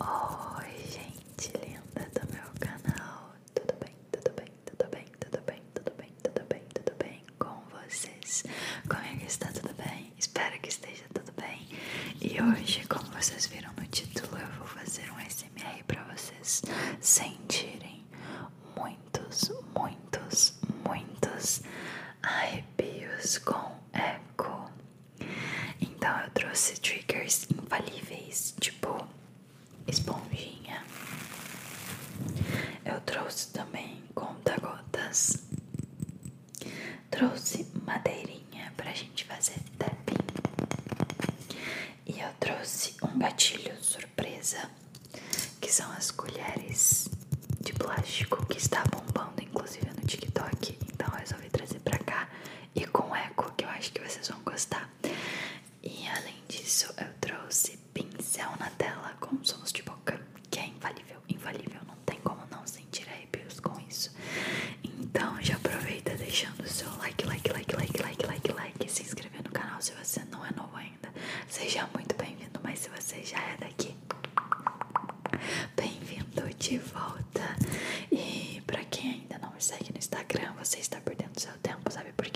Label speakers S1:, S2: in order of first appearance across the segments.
S1: Oi, gente linda do meu canal. Tudo bem? Tudo bem? Tudo bem? Tudo bem? Tudo bem? Tudo bem? Tudo bem com vocês? Como é está? Tudo bem? Espero que esteja tudo bem. E hoje, como vocês viram no título, eu vou fazer um SMR para vocês sentirem muitos, muitos, muitos arrepios com eco. Então eu trouxe triggers infalíveis, tipo esponjinha. Eu trouxe também conta-gotas. Trouxe madeirinha pra gente fazer tapping. E eu trouxe um gatilho surpresa, que são as colheres de plástico que está bombando, inclusive no TikTok. Então eu resolvi trazer pra cá e com eco, que eu acho que vocês vão gostar. E além disso, eu trouxe pincel na tela com sons de boca, que é infalível, infalível, não tem como não sentir arrepios com isso. Então já aproveita deixando o seu like, like, like, like, like, like, like, e se inscrever no canal se você não é novo ainda. Seja muito bem-vindo, mas se você já é daqui, bem-vindo de volta. E pra quem ainda não me segue no Instagram, você está perdendo seu tempo, sabe por quê?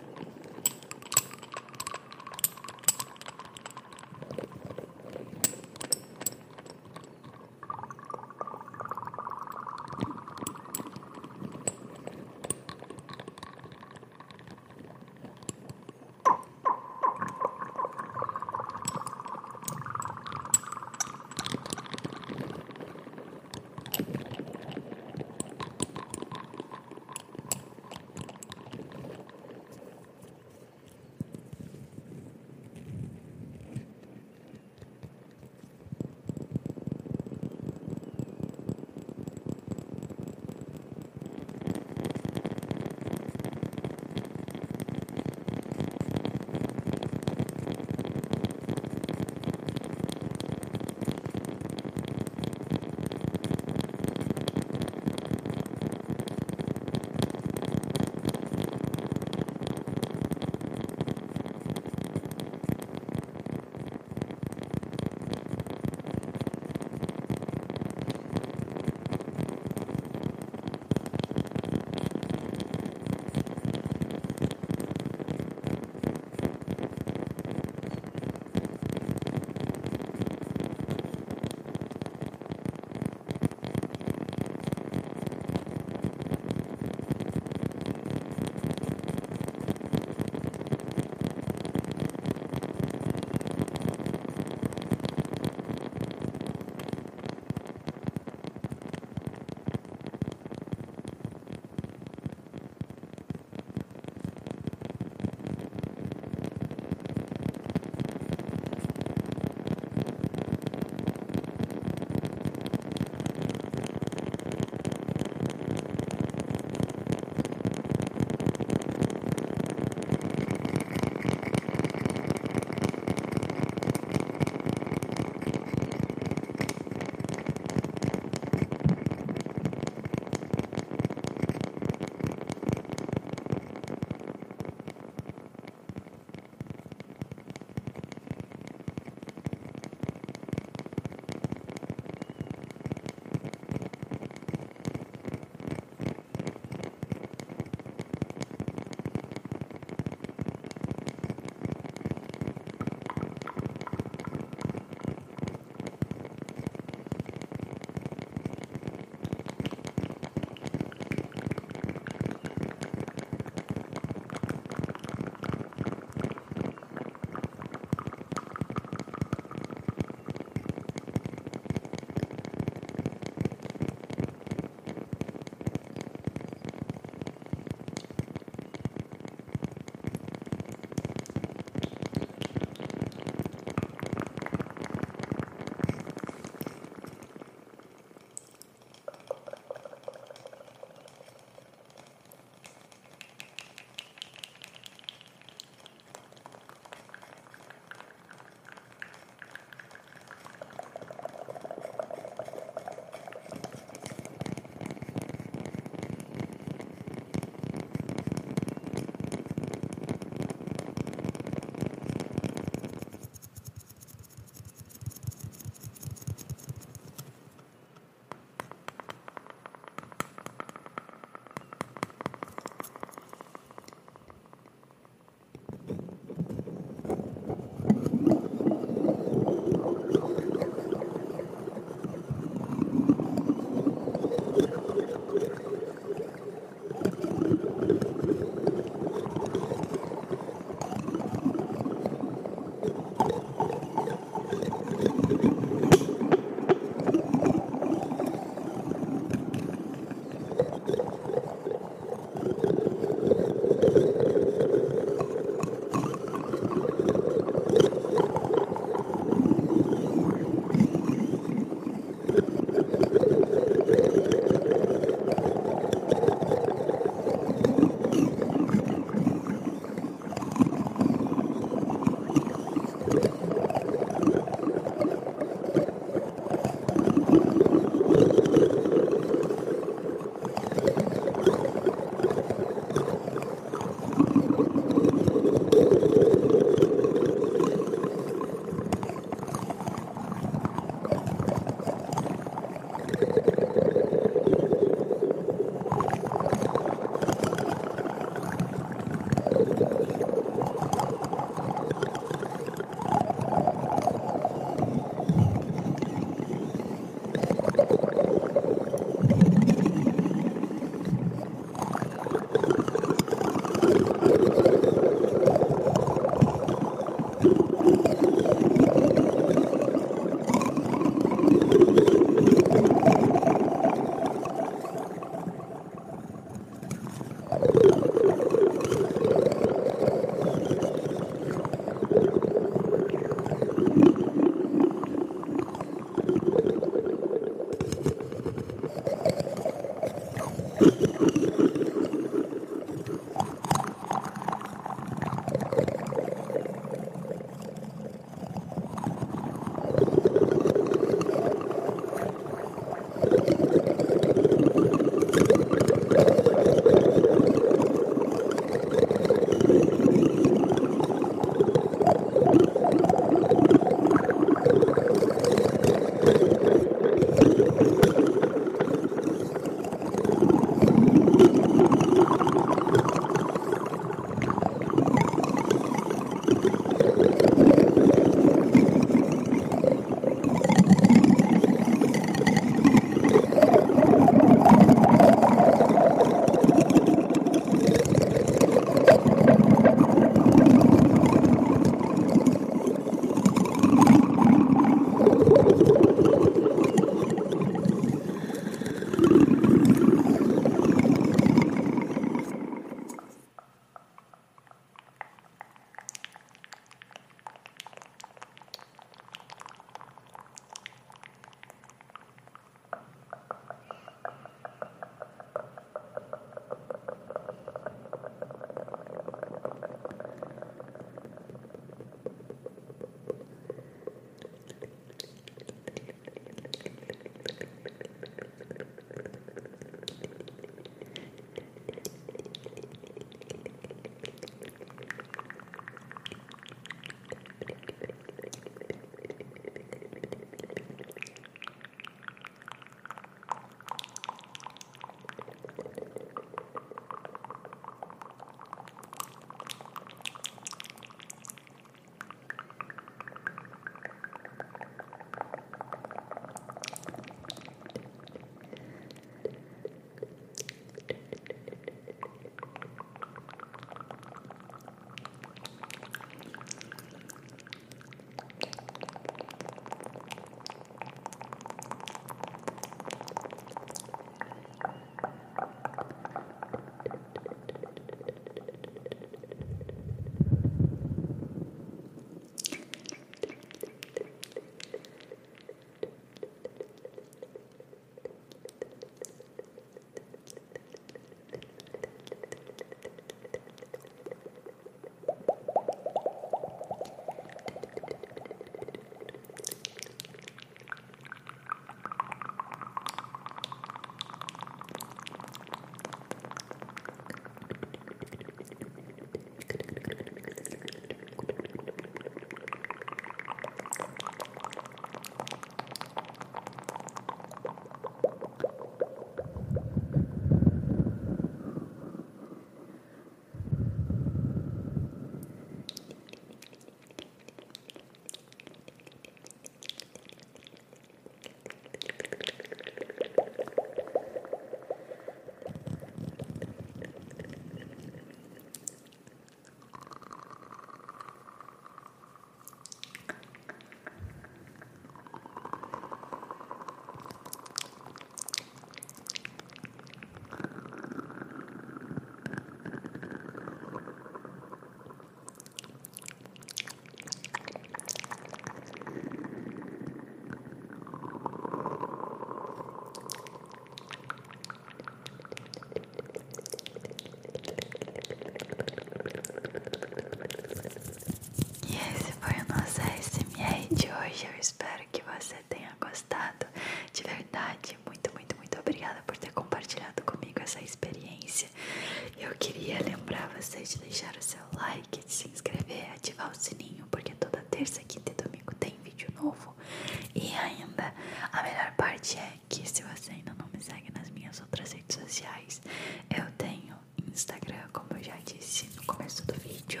S1: Parte é que se você ainda não me segue nas minhas outras redes sociais, eu tenho Instagram, como eu já disse no começo do vídeo,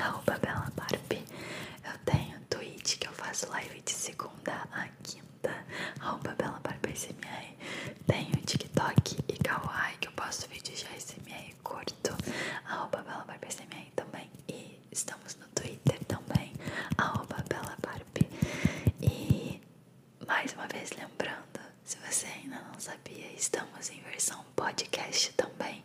S1: arroba Bela Barbie. Eu tenho Twitch, que eu faço live de segunda a quinta, arroba Bela Barbie SMR. Tenho TikTok e Kawaii, que eu posto vídeos de SMR curto, arroba Bela Barbie SMR também. E estamos no Twitter também, arroba Bela Barbie. E mais uma vez lembrando, se você ainda não sabia, estamos em versão podcast também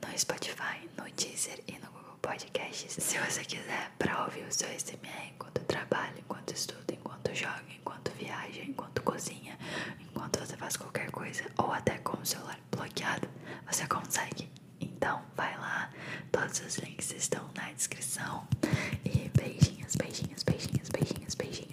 S1: no Spotify, no Deezer e no Google Podcasts. Se você quiser para ouvir o seu SMR enquanto trabalha, enquanto estuda, enquanto joga, enquanto viaja, enquanto cozinha, enquanto você faz qualquer coisa, ou até com o celular bloqueado, você consegue. Então, vai lá, todos os links estão na descrição. E beijinhos, beijinhos, beijinhos, beijinhos.